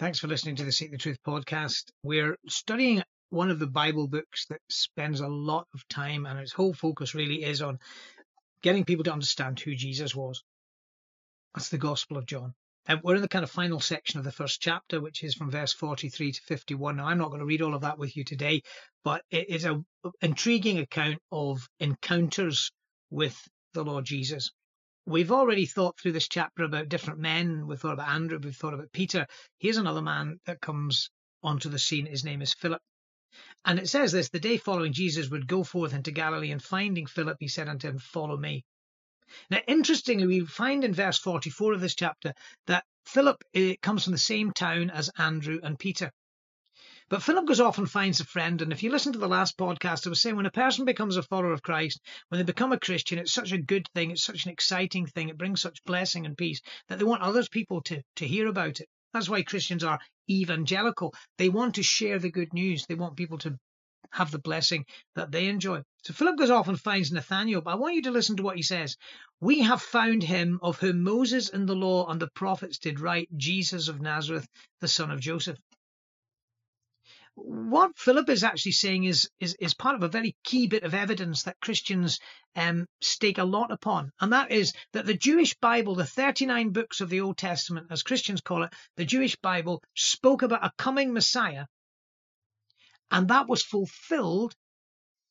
Thanks for listening to the Seek the Truth podcast. We're studying one of the Bible books that spends a lot of time, and its whole focus really is on getting people to understand who Jesus was. That's the Gospel of John. And we're in the kind of final section of the first chapter, which is from verse 43 to 51. Now, I'm not going to read all of that with you today, but it is an intriguing account of encounters with the Lord Jesus. We've already thought through this chapter about different men. We've thought about Andrew, we've thought about Peter. Here's another man that comes onto the scene. His name is Philip. And it says this the day following Jesus would go forth into Galilee, and finding Philip, he said unto him, Follow me. Now, interestingly, we find in verse 44 of this chapter that Philip eh, comes from the same town as Andrew and Peter. But Philip goes off and finds a friend. And if you listen to the last podcast, I was saying when a person becomes a follower of Christ, when they become a Christian, it's such a good thing. It's such an exciting thing. It brings such blessing and peace that they want other people to, to hear about it. That's why Christians are evangelical. They want to share the good news. They want people to have the blessing that they enjoy. So Philip goes off and finds Nathanael, but I want you to listen to what he says. We have found him of whom Moses and the law and the prophets did write, Jesus of Nazareth, the son of Joseph what Philip is actually saying is, is, is part of a very key bit of evidence that Christians um, stake a lot upon, and that is that the Jewish Bible, the 39 books of the Old Testament, as Christians call it, the Jewish Bible, spoke about a coming Messiah, and that was fulfilled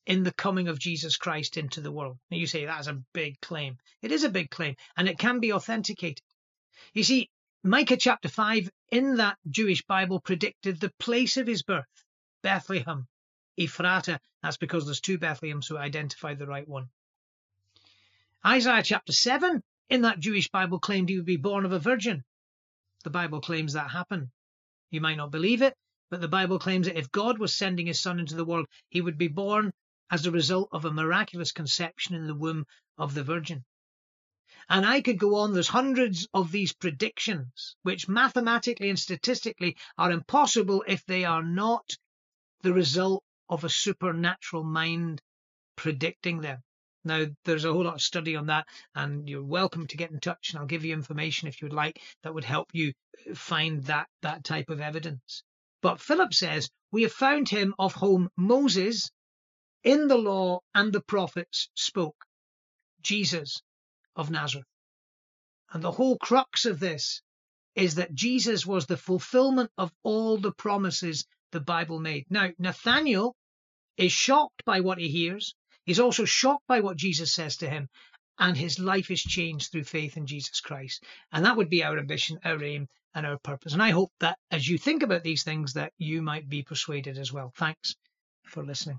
in the coming of Jesus Christ into the world. Now you say that's a big claim. It is a big claim, and it can be authenticated. You see, Micah chapter 5 in that Jewish Bible predicted the place of his birth, Bethlehem, Ephrata. That's because there's two Bethlehems, so identified the right one. Isaiah chapter 7 in that Jewish Bible claimed he would be born of a virgin. The Bible claims that happened. You might not believe it, but the Bible claims that if God was sending his son into the world, he would be born as a result of a miraculous conception in the womb of the virgin. And I could go on. There's hundreds of these predictions, which mathematically and statistically are impossible if they are not the result of a supernatural mind predicting them. Now, there's a whole lot of study on that, and you're welcome to get in touch, and I'll give you information if you would like that would help you uh, find that, that type of evidence. But Philip says, We have found him of whom Moses in the law and the prophets spoke, Jesus, of Nazareth. And the whole crux of this is that Jesus was the fulfillment of all the promises the Bible made. Now, Nathanael is shocked by what he hears. He's also shocked by what Jesus says to him, and his life is changed through faith in Jesus Christ. And that would be our ambition, our aim, and our purpose. And I hope that as you think about these things, that you might be persuaded as well. Thanks for listening.